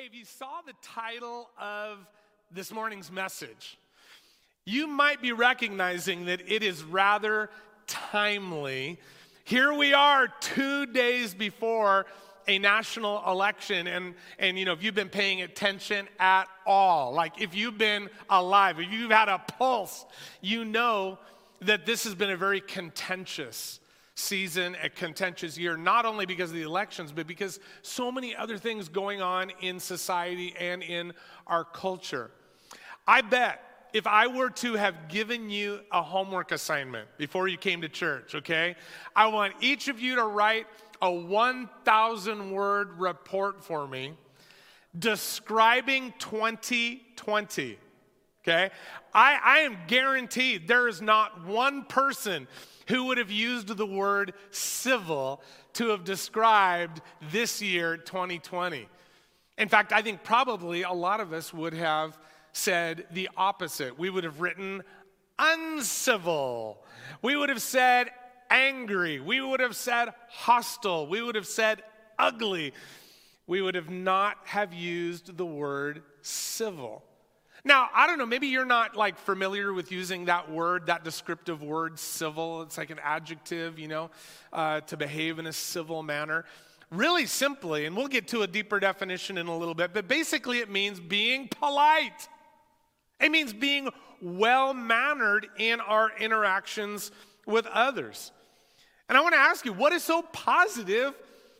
Hey, if you saw the title of this morning's message, you might be recognizing that it is rather timely. Here we are, two days before a national election and and you know if you've been paying attention at all like if you've been alive if you've had a pulse you know that this has been a very contentious season, a contentious year, not only because of the elections, but because so many other things going on in society and in our culture. I bet if I were to have given you a homework assignment before you came to church, okay, I want each of you to write a 1,000 word report for me describing 2020. Okay? I, I am guaranteed there is not one person who would have used the word civil to have described this year, 2020. In fact, I think probably a lot of us would have said the opposite. We would have written uncivil. We would have said angry. We would have said hostile. We would have said ugly. We would have not have used the word civil. Now, I don't know, maybe you're not like familiar with using that word, that descriptive word, civil. It's like an adjective, you know, uh, to behave in a civil manner. Really simply, and we'll get to a deeper definition in a little bit, but basically it means being polite. It means being well mannered in our interactions with others. And I want to ask you, what is so positive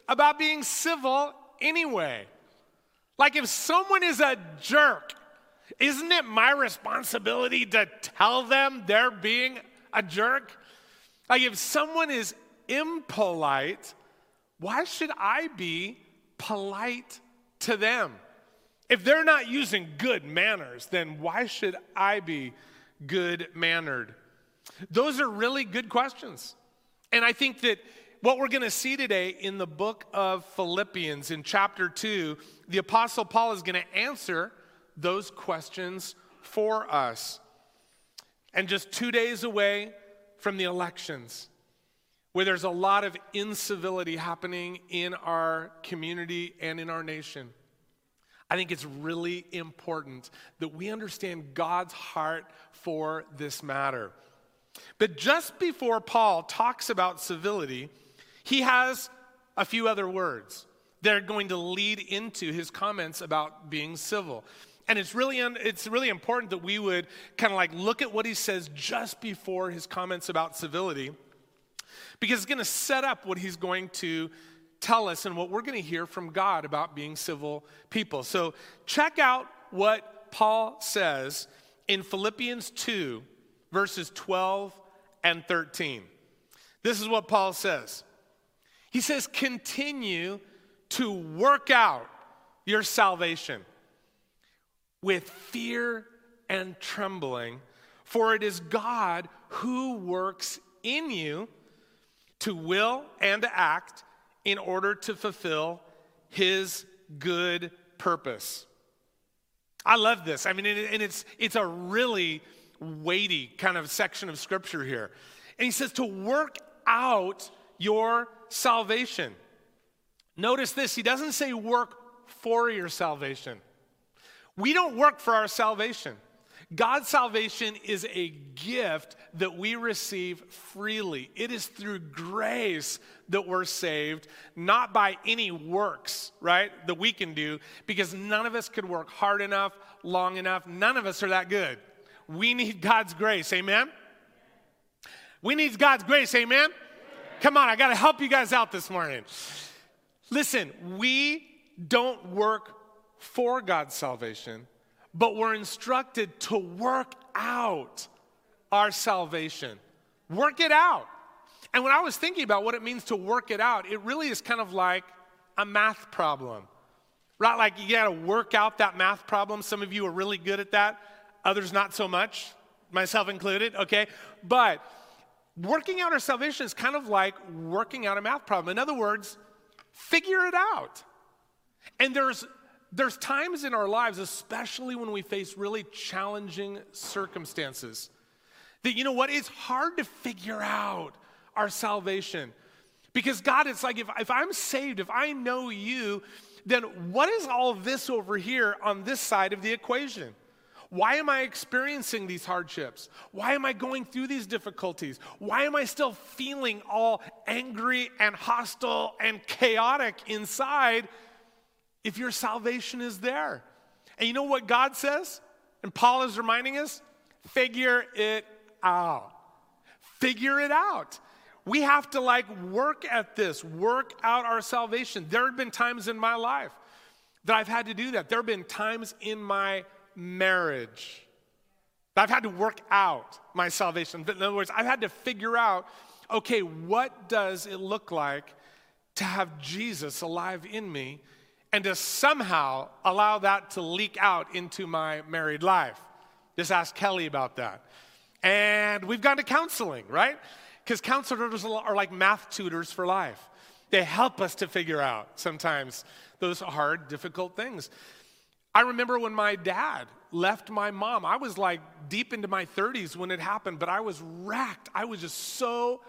about being civil anyway? Like if someone is a jerk, isn't it my responsibility to tell them they're being a jerk? Like, if someone is impolite, why should I be polite to them? If they're not using good manners, then why should I be good mannered? Those are really good questions. And I think that what we're going to see today in the book of Philippians in chapter 2, the Apostle Paul is going to answer those questions for us. And just two days away from the elections, where there's a lot of incivility happening in our community and in our nation. I think it's really important that we understand God's heart for this matter. But just before Paul talks about civility, he has a few other words that are going to lead into his comments about being civil. And it's really, it's really important that we would kind of like look at what he says just before his comments about civility, because it's going to set up what he's going to tell us and what we're going to hear from God about being civil people. So check out what Paul says in Philippians 2, verses 12 and 13. This is what Paul says. He says, Continue to work out your salvation with fear and trembling, for it is God who works in you to will and to act in order to fulfill his good purpose. I love this. I mean, and it's, it's a really weighty kind of section of scripture here. And he says to work out your salvation. Notice this, he doesn't say work for your salvation. We don't work for our salvation. God's salvation is a gift that we receive freely. It is through grace that we're saved, not by any works, right, that we can do, because none of us could work hard enough, long enough. None of us are that good. We need God's grace, amen? We need God's grace, amen? Come on, I got to help you guys out this morning. Listen, we don't work for God's salvation, but we're instructed to work out our salvation. Work it out. And when I was thinking about what it means to work it out, it really is kind of like a math problem. Right? Like you got to work out that math problem. Some of you are really good at that, others not so much, myself included, okay? But working out our salvation is kind of like working out a math problem. In other words, figure it out. And there's there's times in our lives, especially when we face really challenging circumstances, that you know what? It's hard to figure out our salvation. Because God, it's like if, if I'm saved, if I know you, then what is all this over here on this side of the equation? Why am I experiencing these hardships? Why am I going through these difficulties? Why am I still feeling all angry and hostile and chaotic inside if your salvation is there? And you know what God says? And Paul is reminding us figure it out. Figure it out. We have to like work at this, work out our salvation. There have been times in my life that I've had to do that. There have been times in my marriage. that I've had to work out my salvation. In other words, I've had to figure out okay, what does it look like to have Jesus alive in me and to somehow allow that to leak out into my married life? Just ask Kelly about that. And we've gone to counseling, right? Because counselors are like math tutors for life. They help us to figure out sometimes those hard, difficult things. I remember when my dad left my mom. I was like deep into my 30s when it happened, but I was racked. I was just so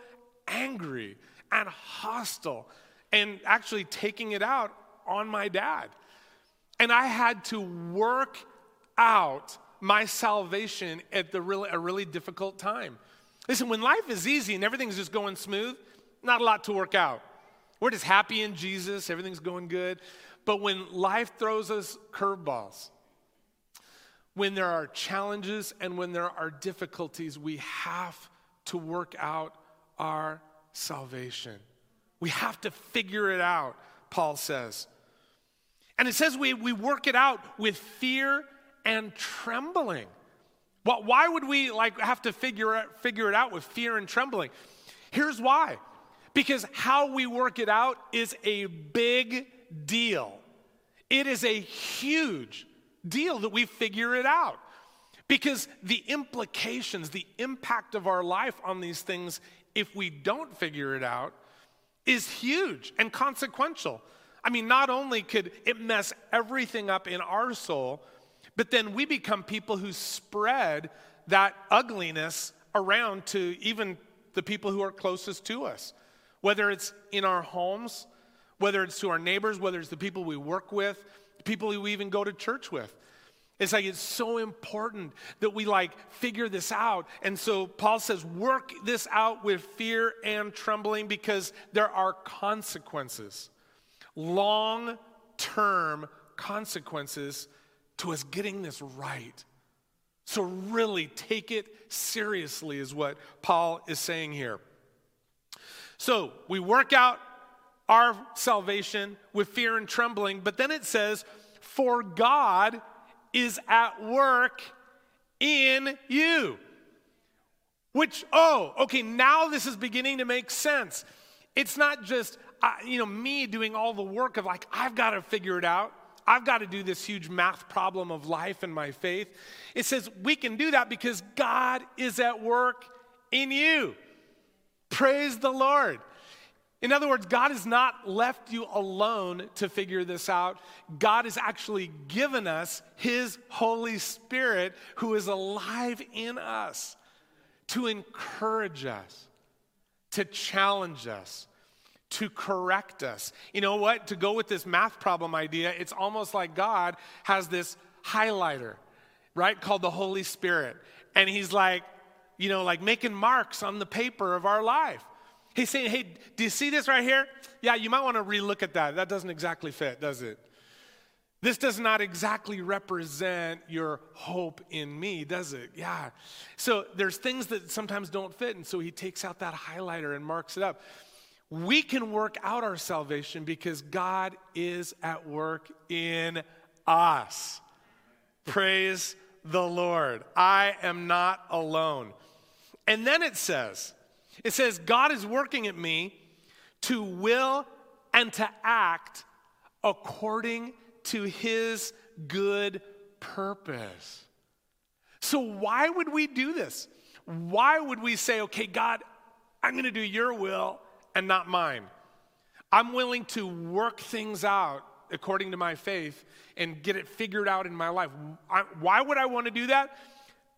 angry and hostile and actually taking it out on my dad. And I had to work out my salvation at the really, a really difficult time. Listen, when life is easy and everything's just going smooth, not a lot to work out. We're just happy in Jesus, everything's going good. But when life throws us curveballs, when there are challenges and when there are difficulties, we have to work out our salvation. We have to figure it out, Paul says. And it says we, we work it out with fear and trembling. Well, why would we like have to figure it, figure it out with fear and trembling? Here's why. Because how we work it out is a big deal. It is a huge deal that we figure it out. Because the implications, the impact of our life on these things, if we don't figure it out, is huge and consequential. I mean, not only could it mess everything up in our soul, but then we become people who spread that ugliness around to even the people who are closest to us, whether it's in our homes, whether it's to our neighbors, whether it's the people we work with, people who we even go to church with. It's like it's so important that we like figure this out. And so Paul says, work this out with fear and trembling because there are consequences, long term consequences to us getting this right. So, really take it seriously, is what Paul is saying here. So, we work out our salvation with fear and trembling, but then it says, For God is at work in you. Which, oh, okay, now this is beginning to make sense. It's not just, you know, me doing all the work of like, I've got to figure it out. I've got to do this huge math problem of life and my faith. It says we can do that because God is at work in you. Praise the Lord. In other words, God has not left you alone to figure this out. God has actually given us His Holy Spirit who is alive in us to encourage us, to challenge us, to correct us. You know what? To go with this math problem idea, it's almost like God has this highlighter, right, called the Holy Spirit. And He's like, you know, like making marks on the paper of our life. He's saying, hey, do you see this right here? Yeah, you might want to relook at that. That doesn't exactly fit, does it? This does not exactly represent your hope in me, does it? Yeah. So there's things that sometimes don't fit, and so he takes out that highlighter and marks it up. We can work out our salvation because God is at work in us. Praise the Lord. I am not alone. And then it says, it says, God is working at me to will and to act according to his good purpose. So, why would we do this? Why would we say, okay, God, I'm going to do your will and not mine? I'm willing to work things out according to my faith and get it figured out in my life. why would I want to do that?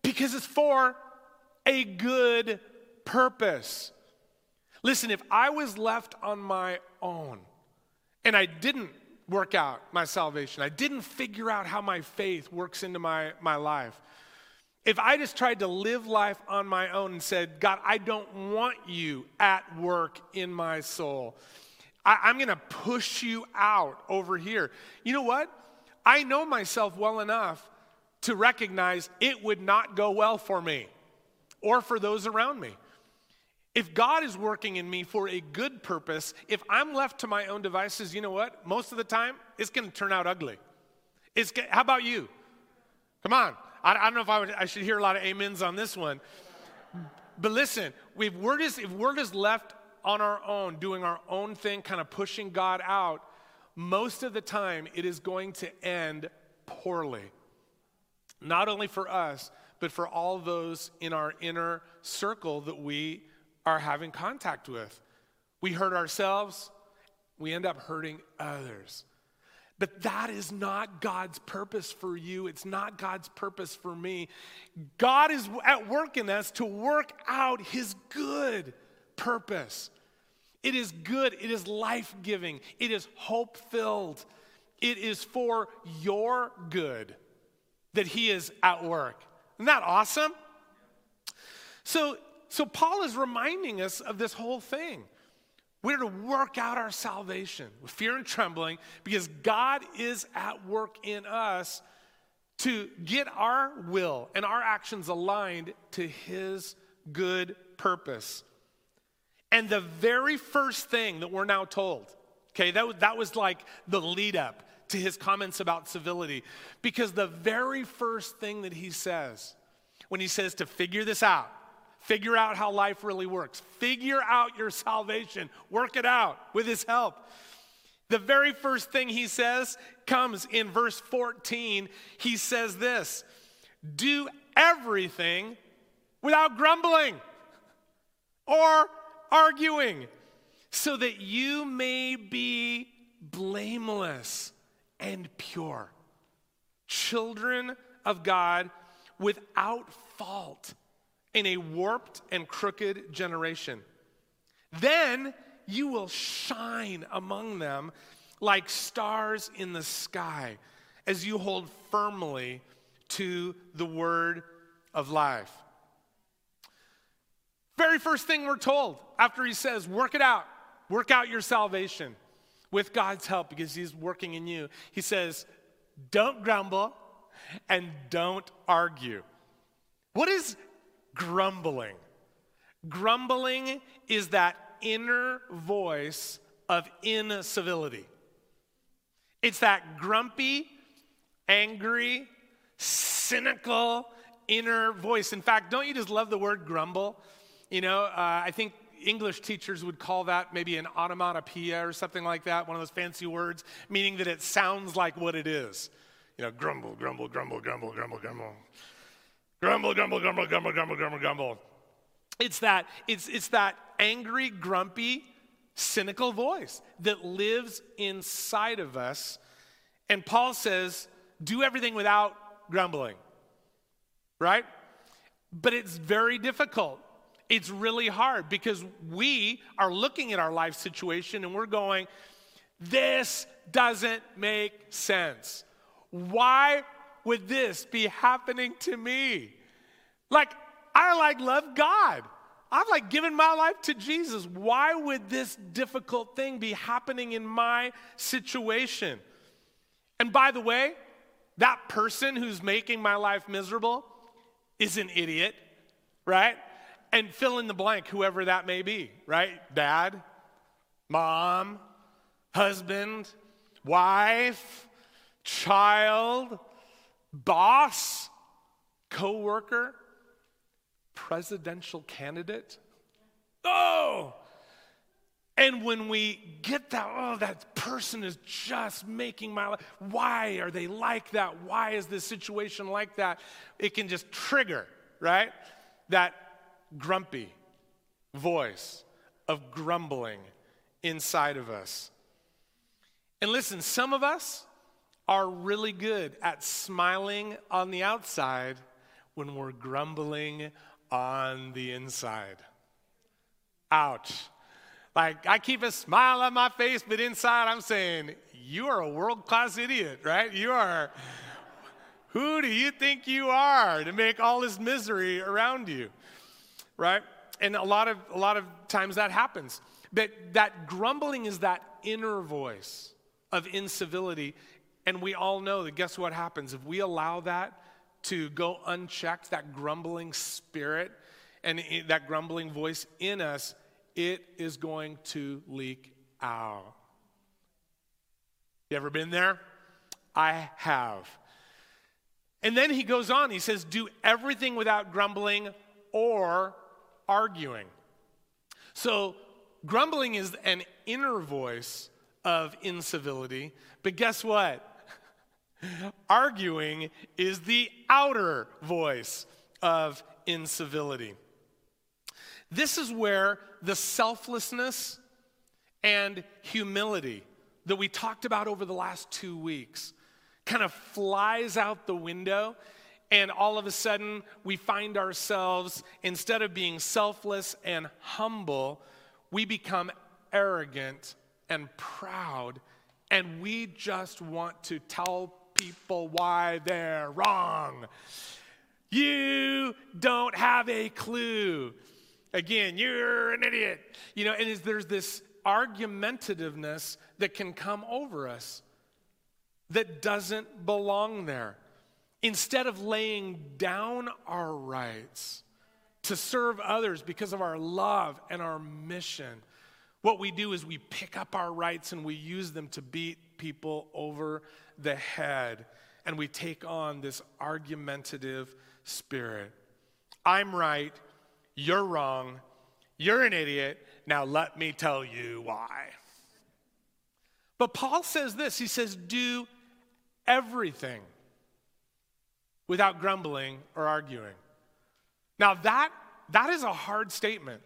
Because it's for a good purpose. Listen, if I was left on my own and I didn't work out my salvation. I didn't figure out how my faith works into my, my life. If I just tried to live life on my own and said, God, I don't want you at work in my soul, I, am going to push you out over here. You know what? I know myself well enough to recognize it would not go well for me or for those around me. If God is working in me for a good purpose, if I'm left to my own devices, you know what? Most of the time, it's going to turn out ugly. It's, how about you? Come on. I, I don't know if I, would, I, should hear a lot of amens on this one. But listen, if we're, just, if we're just left on our own, doing our own thing, kind of pushing God out, most of the time it is going to end poorly. Not only for us, but for all those in our inner circle that we are having contact with. We hurt ourselves, we end up hurting others. But that is not God's purpose for you. It's not God's purpose for me. God is at work in us to work out His good purpose. It is good, it is life giving, it is hope filled, it is for your good that He is at work. Isn't that awesome? So so Paul is reminding us of this whole thing. We're to work out our salvation with fear and trembling because God is at work in us to get our will and our actions aligned to his good purpose. And the very first thing that we're now told, okay, that, that was like the lead up to his comments about civility. Because the very first thing that he says, when he says to figure this out, Figure out how life really works. Figure out your salvation. Work it out with his help. The very first thing he says comes in verse 14. He says this Do everything without grumbling or arguing, so that you may be blameless and pure, children of God without fault in a warped and crooked generation. Then you will shine among them like stars in the sky as you hold firmly to the word of life. Very first thing we're told after he says, Work it out, work out your salvation with God's help because he's working in you. He says, Don't grumble and don't argue. What is grumbling. Grumbling is that inner voice of incivility. It's that grumpy, angry, cynical inner voice. In fact, don't you just love the word grumble? You know, uh, I think English teachers would call that maybe an onomatopoeia or something like that, one of those fancy words, meaning that it sounds like what it is. You know, grumble, grumble, grumble, grumble, grumble, grumble. Grumble, grumble, grumble, grumble, grumble, grumble, grumble. It's that, it's, it's that angry, grumpy, cynical voice that lives inside of us. And Paul says, do everything without grumbling, right? But it's very difficult. It's really hard because we are looking at our life situation and we're going, this doesn't make sense. Why would this be happening to me? Like, I like love God. I've like given my life to Jesus. Why would this difficult thing be happening in my situation? And by the way, that person who's making my life miserable is an idiot, right? And fill in the blank, whoever that may be, right? Dad, mom, husband, wife, child, boss, coworker, presidential candidate. Oh! And when we get that, oh, that person is just making my life. Why are they like that? Why is this situation like that? It can just trigger, right? That grumpy voice of grumbling inside of us. And listen, some of us, are really good at smiling on the outside when we're grumbling on the inside. Ouch. Like, I keep a smile on my face, but inside I'm saying, You are a world class idiot, right? You are. Who do you think you are to make all this misery around you, right? And a lot of, a lot of times that happens. But that grumbling is that inner voice of incivility. And we all know that guess what happens? If we allow that to go unchecked, that grumbling spirit and that grumbling voice in us, it is going to leak out. You ever been there? I have. And then he goes on, he says, Do everything without grumbling or arguing. So, grumbling is an inner voice of incivility, but guess what? Arguing is the outer voice of incivility. This is where the selflessness and humility that we talked about over the last two weeks kind of flies out the window. And all of a sudden, we find ourselves, instead of being selfless and humble, we become arrogant and proud. And we just want to tell people why they're wrong. You don't have a clue. Again, you're an idiot. You know, and there's this argumentativeness that can come over us that doesn't belong there. Instead of laying down our rights to serve others because of our love and our mission, what we do is we pick up our rights and we use them to people over the head. And we take on this argumentative spirit. I'm right, you're wrong. You're an idiot. Now let me tell you why. But Paul says this he says, do everything without grumbling or arguing. Now, that, that is a hard statement.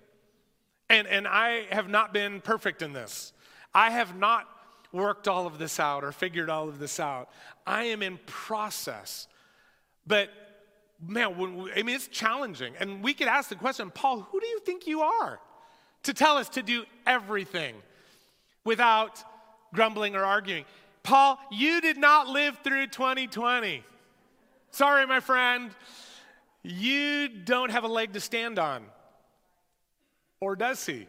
And, and I have not been perfect in this. I have not worked all of this out or figured all of this out. I am in process. But man, I mean, it's challenging. And we could ask the question, Paul, who do you think you are to tell us to do everything without grumbling or arguing? Paul, you did not live through 2020. Sorry, my friend. You don't have a leg to stand on. Or does he?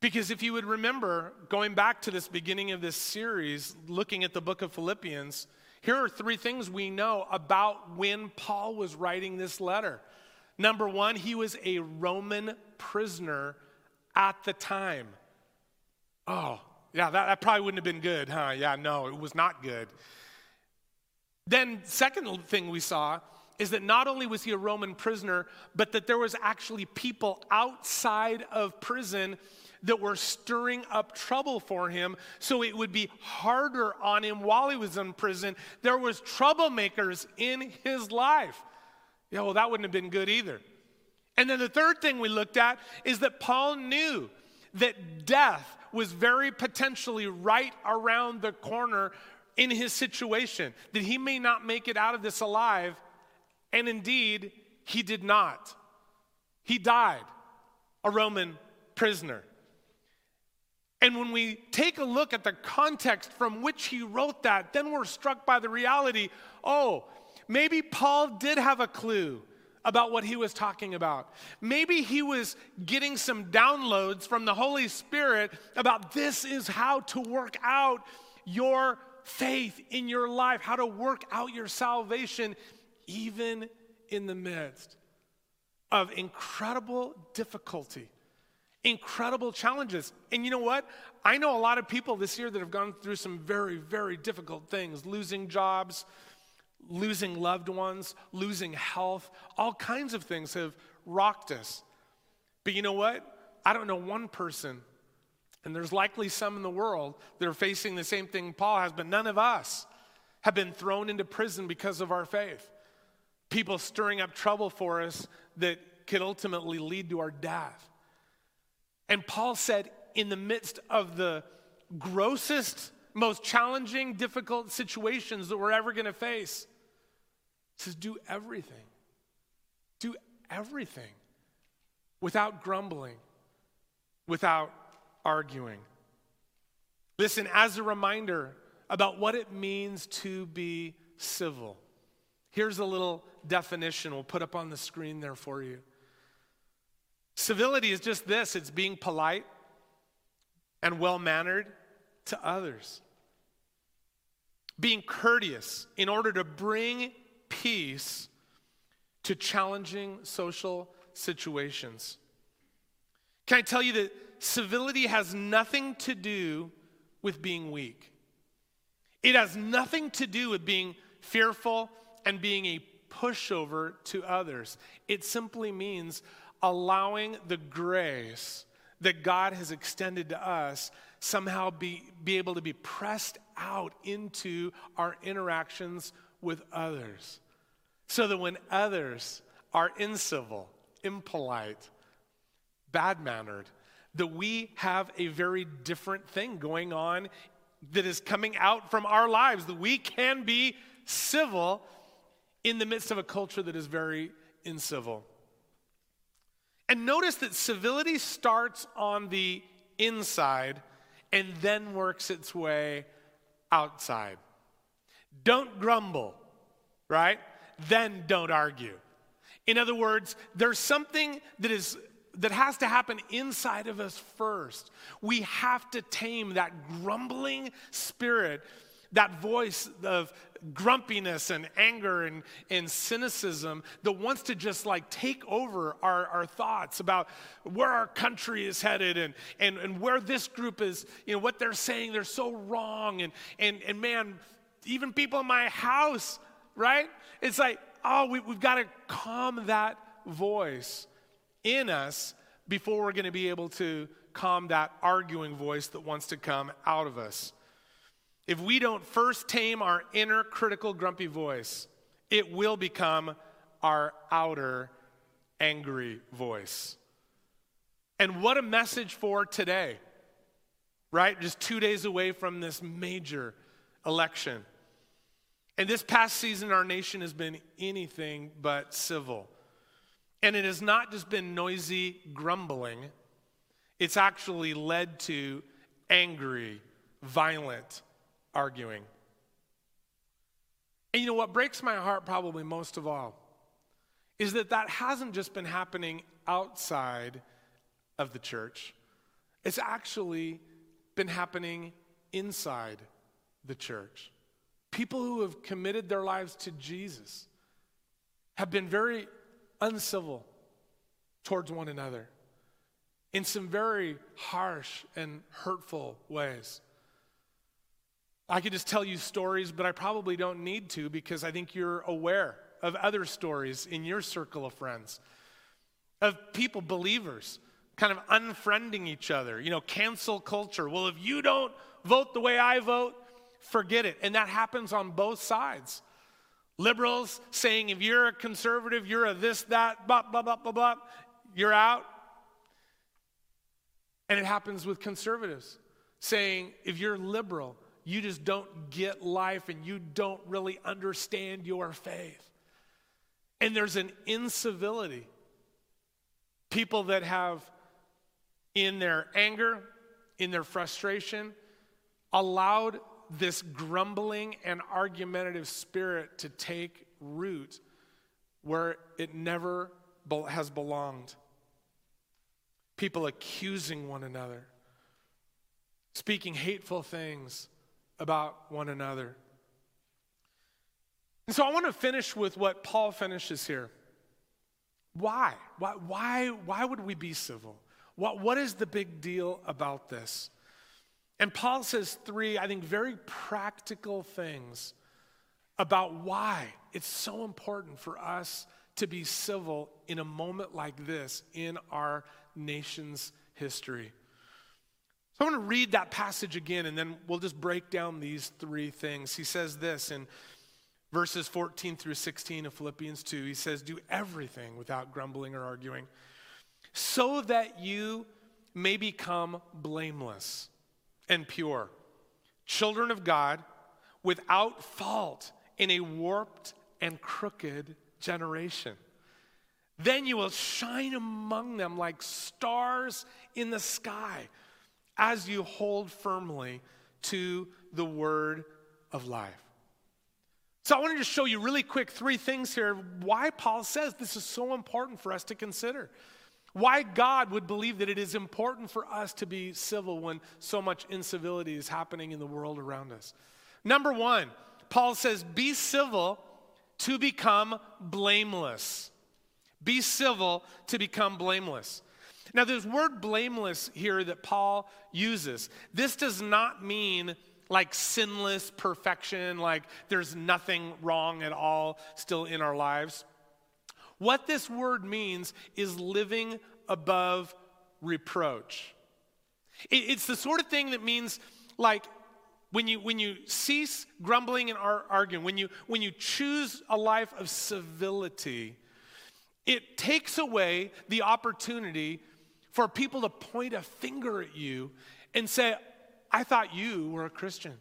Because if you would remember, going back to this beginning of this series, looking at the book of Philippians, here are three things we know about when Paul was writing this letter. Number one, he was a Roman prisoner at the time. Oh, yeah, that, that probably wouldn't have been good, huh? Yeah, no, it was not good. Then, second thing we saw is that not only was he a Roman prisoner, but that there was actually people outside of prison that were stirring up trouble for him so it would be harder on him while he was in prison. There was troublemakers in his life. Yeah, well, that wouldn't have been good either. And then the third thing we looked at is that Paul knew that death was very potentially right around the corner in his situation, that he may not make it out of this alive. And indeed, he did not. He died, a Roman prisoner. And when we take a look at the context from which he wrote that, then we're struck by the reality oh, maybe Paul did have a clue about what he was talking about. Maybe he was getting some downloads from the Holy Spirit about this is how to work out your faith in your life, how to work out your salvation, even in the midst of incredible difficulty incredible challenges. And you know what? I know a lot of people this year that have gone through some very, very difficult things losing jobs, losing loved ones, losing health. All kinds of things have rocked us. But you know what? I don't know one person, and there's likely some in the world that are facing the same thing Paul has, but none of us have been thrown into prison because of our faith. People stirring up trouble for us that could ultimately lead to our death. And Paul said, in the midst of the grossest, most challenging, difficult situations that we're ever going to face, says, do everything. Do everything without grumbling without arguing. Listen, as a reminder about what it means to be civil, here's a little definition we'll put up on the screen there for you. Civility is just this it's being polite and well mannered to others, being courteous in order to bring peace to challenging social situations. Can I tell you that civility has nothing to do with being weak? It has nothing to do with being fearful and being a pushover to others. It simply means allowing the grace that God has extended to us somehow be, be able to be pressed out into our interactions with others. So that when others are incivil, impolite, bad mannered, that we have a very different thing going on that is coming out from our lives, that we can be civil in the midst of a culture that is very incivil. And notice that civility starts on the inside and then works its way outside. Don't grumble, right? Then don't argue. In other words, there's something that is that has to happen inside of us first. We have to tame that grumbling spirit, that voice of grumpiness and anger and, and cynicism that wants to just like take over our, our thoughts about where our country is headed and, and, and where this group is, you know, what they're saying, they're so wrong. And, and, and man, even people in my house, right? It's like, oh, we, we've got to calm that voice in us before we're going to be able to calm that arguing voice that wants to come out of us. If we don't first tame our inner critical, grumpy voice, it will become our outer angry voice. And what a message for today, right? Just two days away from this major election. And this past season, our nation has been anything but civil. And it has not just been noisy grumbling, it's actually led to angry, violent arguing. And you know what breaks my heart probably most of all is that that hasn't just been happening outside of the church, it's actually been happening inside the church. People who have committed their lives to Jesus have been very uncivil towards one another in some very harsh and hurtful ways. I could just tell you stories, but I probably don't need to because I think you're aware of other stories in your circle of friends of people, believers, kind of unfriending each other. You know, cancel culture. Well, if you don't vote the way I vote, forget it. And that happens on both sides. Liberals saying if you're a conservative, you're a this, that, blah, blah, blah, blah, blah, you're out. And it happens with conservatives saying if you're liberal, you just don't get life and you don't really understand your faith. And there's an incivility. People that have, in their anger, in their frustration, allowed this grumbling and argumentative spirit to take root where it never has belonged. People accusing one another, speaking hateful things about one another. And so I want to finish with what Paul finishes here. Why? Why, why, why would we be civil? What, what is the big deal about this? And Paul says three, I think, very practical things about why it's so important for us to be civil in a moment like this in our nation's history. So I want to read that passage again and then we'll just break down these three things. He says this in verses 14 through 16 of Philippians 2. He says, Do everything without grumbling or arguing, so that you may become blameless and pure, children of God without fault in a warped and crooked generation, Then you will shine among them like stars in the sky as you hold firmly to the word of life. So, I wanted to show you really quick three things here why Paul says this is so important for us to consider. Why God would believe that it is important for us to be civil when so much incivility is happening in the world around us. Number one, Paul says, be civil to become blameless. Be civil to become blameless. Now, there's word blameless here that Paul uses. This does not mean like sinless perfection, like there's nothing wrong at all still in our lives. What this word means is living above reproach. It's the sort of thing that means like when you, when you cease grumbling and arguing, when you, when you choose a life of civility, it takes away the opportunity for people to point a finger at you and say, I thought you were a Christian.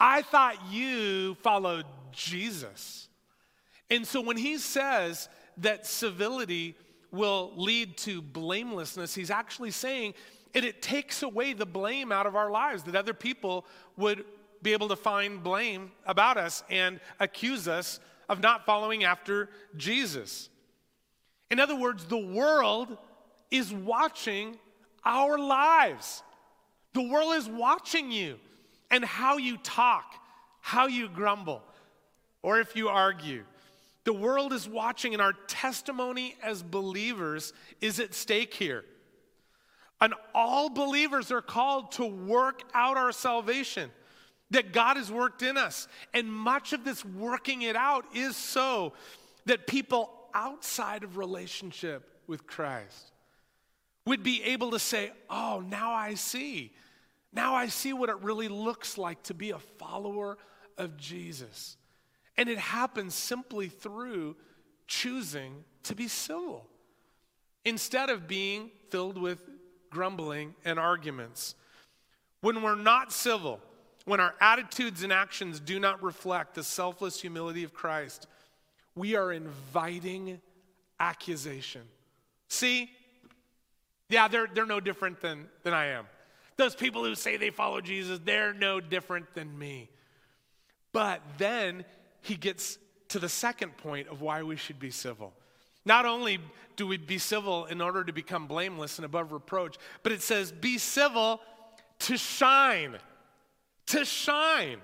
I thought you followed Jesus. And so when he says that civility will lead to blamelessness, he's actually saying it, it takes away the blame out of our lives, that other people would be able to find blame about us and accuse us of not following after Jesus. In other words, the world is watching our lives. The world is watching you and how you talk, how you grumble, or if you argue. The world is watching, and our testimony as believers is at stake here. And all believers are called to work out our salvation that God has worked in us. And much of this working it out is so that people outside of relationship with Christ would be able to say, Oh, now I see. Now I see what it really looks like to be a follower of Jesus. And it happens simply through choosing to be civil instead of being filled with grumbling and arguments. When we're not civil, when our attitudes and actions do not reflect the selfless humility of Christ, we are inviting accusation. See? Yeah, they're, they're no different than, than I am. Those people who say they follow Jesus, they're no different than me. But then he gets to the second point of why we should be civil. Not only do we be civil in order to become blameless and above reproach, but it says, be civil to shine. To shine.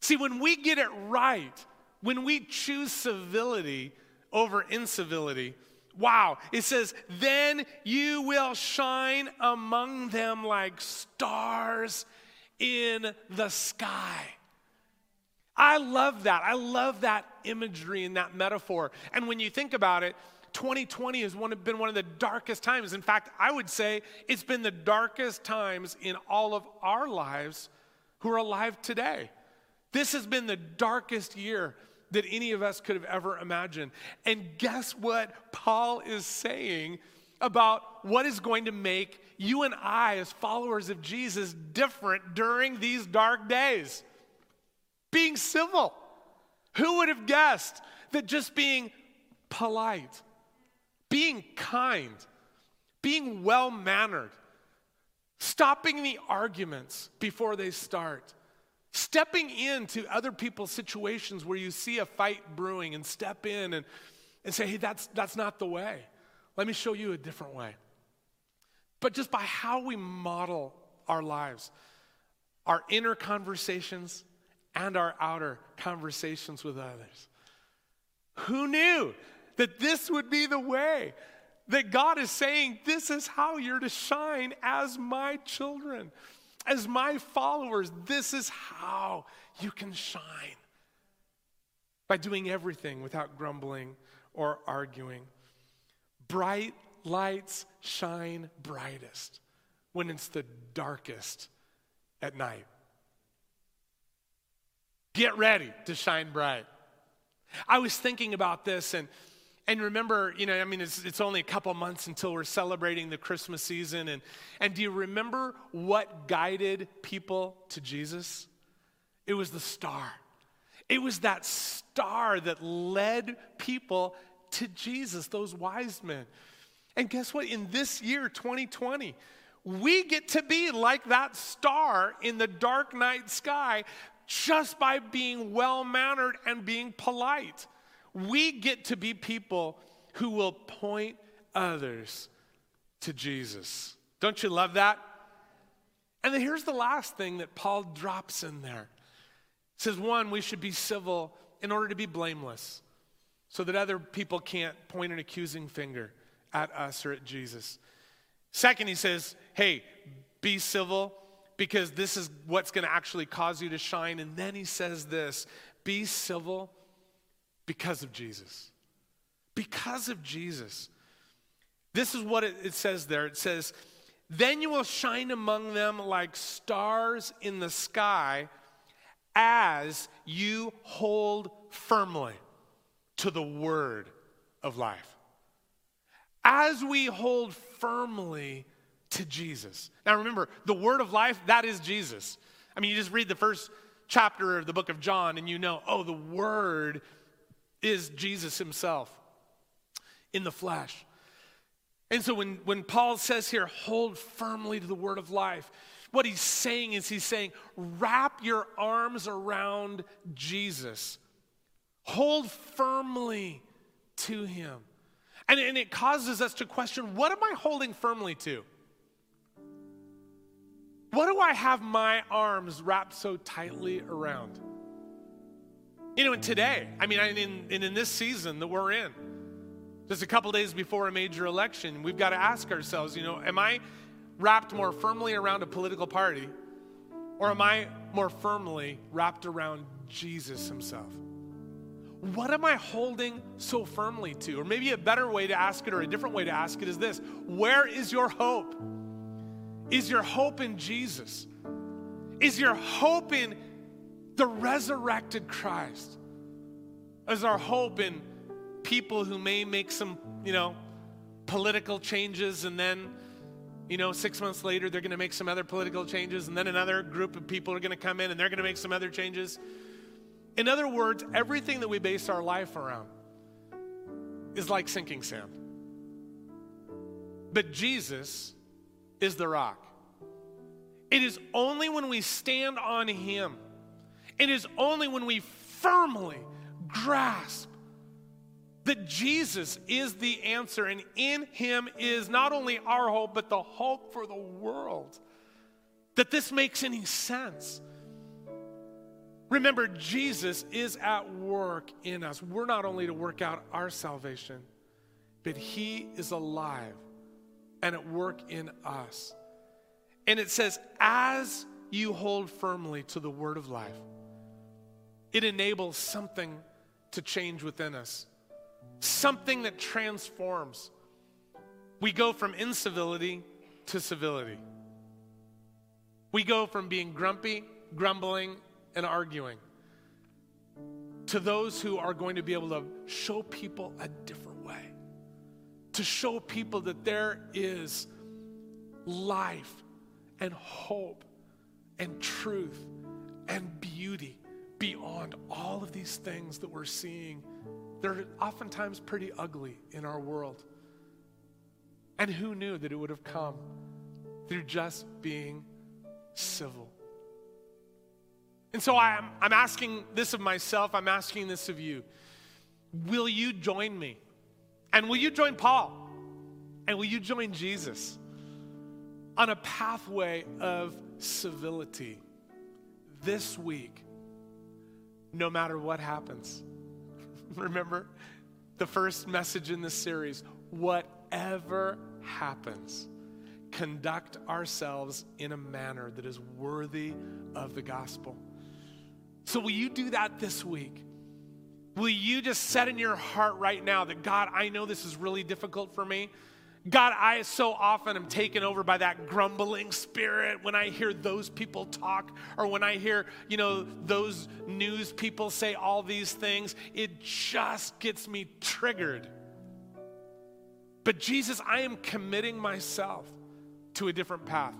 See, when we get it right, when we choose civility over incivility, wow, it says, then you will shine among them like stars in the sky. I love that. I love that imagery and that metaphor. And when you think about it, 2020 has one, been one of the darkest times. In fact, I would say it's been the darkest times in all of our lives who are alive today. This has been the darkest year that any of us could have ever imagined. And guess what Paul is saying about what is going to make you and I, as followers of Jesus, different during these dark days? Being civil. Who would have guessed that just being polite, being kind, being well mannered, stopping the arguments before they start, stepping into other people's situations where you see a fight brewing and step in and, and say, hey, that's, that's not the way. Let me show you a different way. But just by how we model our lives, our inner conversations, and our outer conversations with others. Who knew that this would be the way that God is saying, This is how you're to shine as my children, as my followers. This is how you can shine by doing everything without grumbling or arguing. Bright lights shine brightest when it's the darkest at night. Get ready to shine bright. I was thinking about this and and remember, you know, I mean, it's, it's only a couple months until we're celebrating the Christmas season. And, and do you remember what guided people to Jesus? It was the star. It was that star that led people to Jesus, those wise men. And guess what? In this year, 2020, we get to be like that star in the dark night sky just by being well mannered and being polite. We get to be people who will point others to Jesus. Don't you love that? And then here's the last thing that Paul drops in there. It says, one, we should be civil in order to be blameless, so that other people can't point an accusing finger at us or at Jesus. Second, he says, hey, be civil because this is what's going to actually cause you to shine. And then he says this be civil because of Jesus. Because of Jesus. This is what it, says there. It says, Then you will shine among them like stars in the sky as you hold firmly to the word of life. As we hold firmly to Jesus. Now remember, the word of life, that is Jesus. I mean, you just read the first chapter of the book of John and you know, oh, the word is Jesus himself in the flesh. And so when, when Paul says here, hold firmly to the word of life, what he's saying is he's saying, wrap your arms around Jesus, hold firmly to him. And, and it causes us to question what am I holding firmly to? What do I have my arms wrapped so tightly around? You know, and today, I mean, in, in, in this season that we're in, just a couple days before a major election, we've got to ask ourselves, you know, am I wrapped more firmly around a political party or am I more firmly wrapped around Jesus himself? What am I holding so firmly to? Or maybe a better way to ask it or a different way to ask it is this Where is your hope? Is your hope in Jesus? Is your hope in the resurrected Christ? Is our hope in people who may make some, you know, political changes and then, you know, six months later they're going to make some other political changes and then another group of people are going to come in and they're going to make some other changes? In other words, everything that we base our life around is like sinking sand. But Jesus is the rock. It is only when we stand on Him, it is only when we firmly grasp that Jesus is the answer, and in Him is not only our hope, but the hope for the world, that this makes any sense. Remember, Jesus is at work in us. We're not only to work out our salvation, but He is alive and at work in us. And it says, as you hold firmly to the word of life, it enables something to change within us, something that transforms. We go from incivility to civility. We go from being grumpy, grumbling, and arguing to those who are going to be able to show people a different way to show people that there is life and hope and truth and beauty beyond all of these things that we're seeing. They're oftentimes pretty ugly in our world. And who knew that it would have come through just being civil? And so I'm, I'm asking this of myself, I'm asking this of you. Will you join me? And will you join Paul? And will you join Jesus on a pathway of civility this week, no matter what happens? Remember the first message in this series whatever happens, conduct ourselves in a manner that is worthy of the gospel. So, will you do that this week? Will you just set in your heart right now that God, I know this is really difficult for me. God, I so often am taken over by that grumbling spirit when I hear those people talk or when I hear, you know, those news people say all these things. It just gets me triggered. But Jesus, I am committing myself to a different path.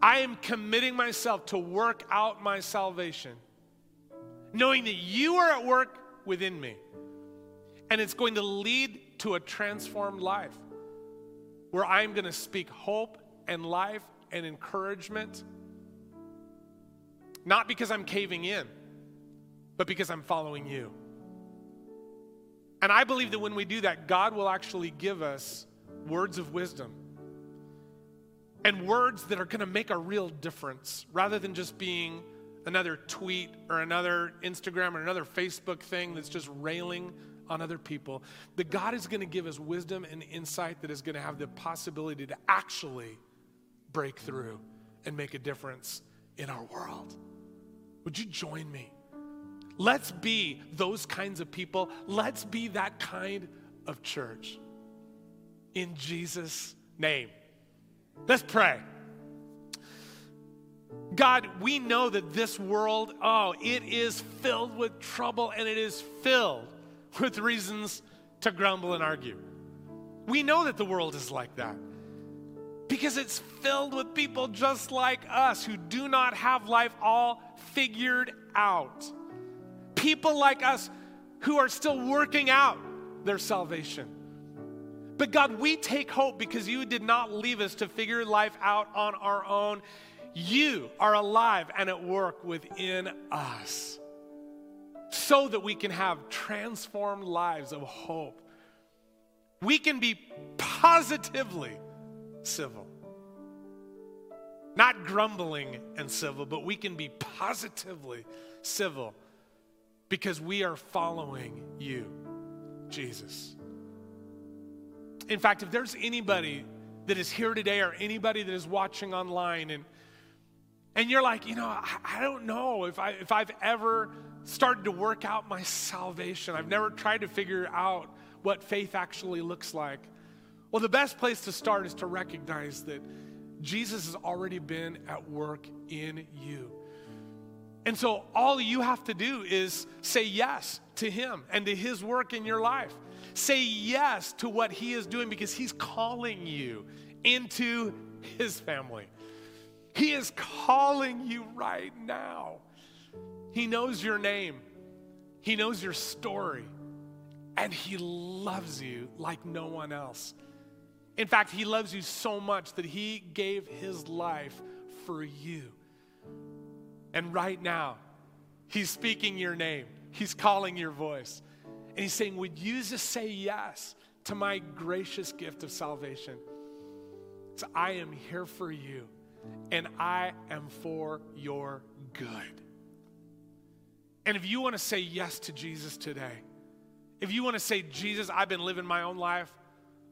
I am committing myself to work out my salvation, knowing that you are at work within me. And it's going to lead to a transformed life where I'm going to speak hope and life and encouragement, not because I'm caving in, but because I'm following you. And I believe that when we do that, God will actually give us words of wisdom and words that are going to make a real difference rather than just being another tweet or another Instagram or another Facebook thing that's just railing on other people. That God is going to give us wisdom and insight that is going to have the possibility to actually break through and make a difference in our world. Would you join me? Let's be those kinds of people. Let's be that kind of church. In Jesus' name. Let's pray. God, we know that this world, oh, it is filled with trouble and it is filled with reasons to grumble and argue. We know that the world is like that because it's filled with people just like us who do not have life all figured out. People like us who are still working out their salvation. But God, we take hope because you did not leave us to figure life out on our own. You are alive and at work within us so that we can have transformed lives of hope. We can be positively civil. Not grumbling and civil, but we can be positively civil because we are following you, Jesus. In fact, if there's anybody that is here today or anybody that is watching online and and you're like, you know, I, I, don't know if, I, if I've ever started to work out my salvation. I've never tried to figure out what faith actually looks like. Well, the best place to start is to recognize that Jesus has already been at work in you. And so all you have to do is say yes to Him and to His work in your life. Say yes to what He is doing because He's calling you into His family. He is calling you right now. He knows your name, He knows your story, and He loves you like no one else. In fact, He loves you so much that He gave His life for you. And right now, He's speaking your name, He's calling your voice. And He's saying, Would you just say yes to my gracious gift of salvation? So I am here for you, and I am for your good. And if you want to say yes to Jesus today, if you want to say, Jesus, I've been living my own life,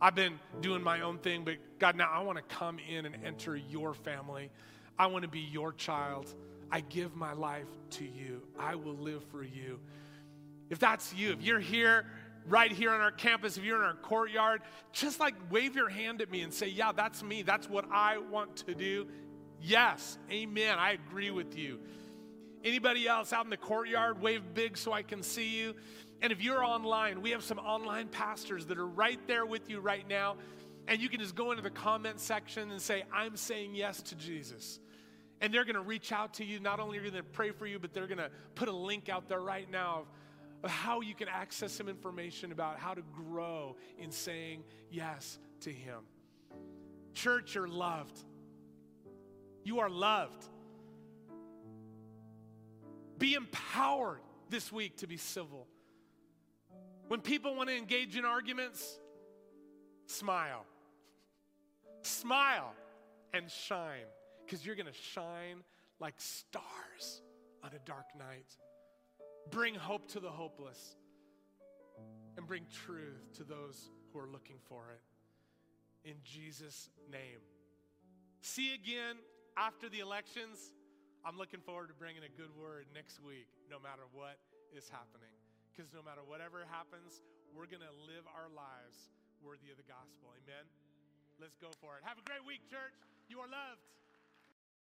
I've been doing my own thing, but God, now I want to come in and enter your family. I want to be your child. I give my life to you. I will live for you. If that's you, if you're here, right here on our campus, if you're in our courtyard, just like wave your hand at me and say, Yeah, that's me. That's what I want to do. Yes, amen. I agree with you. Anybody else out in the courtyard, wave big so I can see you. And if you're online, we have some online pastors that are right there with you right now. And you can just go into the comment section and say, I'm saying yes to Jesus. And they're going to reach out to you. Not only are they going to pray for you, but they're going to put a link out there right now of, of how you can access some information about how to grow in saying yes to Him. Church, you're loved. You are loved. Be empowered this week to be civil. When people want to engage in arguments, smile. Smile and shine because you're going to shine like stars on a dark night. Bring hope to the hopeless and bring truth to those who are looking for it. In Jesus' name. See you again after the elections. I'm looking forward to bringing a good word next week, no matter what is happening. Because no matter whatever happens, we're going to live our lives worthy of the gospel. Amen? Let's go for it. Have a great week, church. You are loved.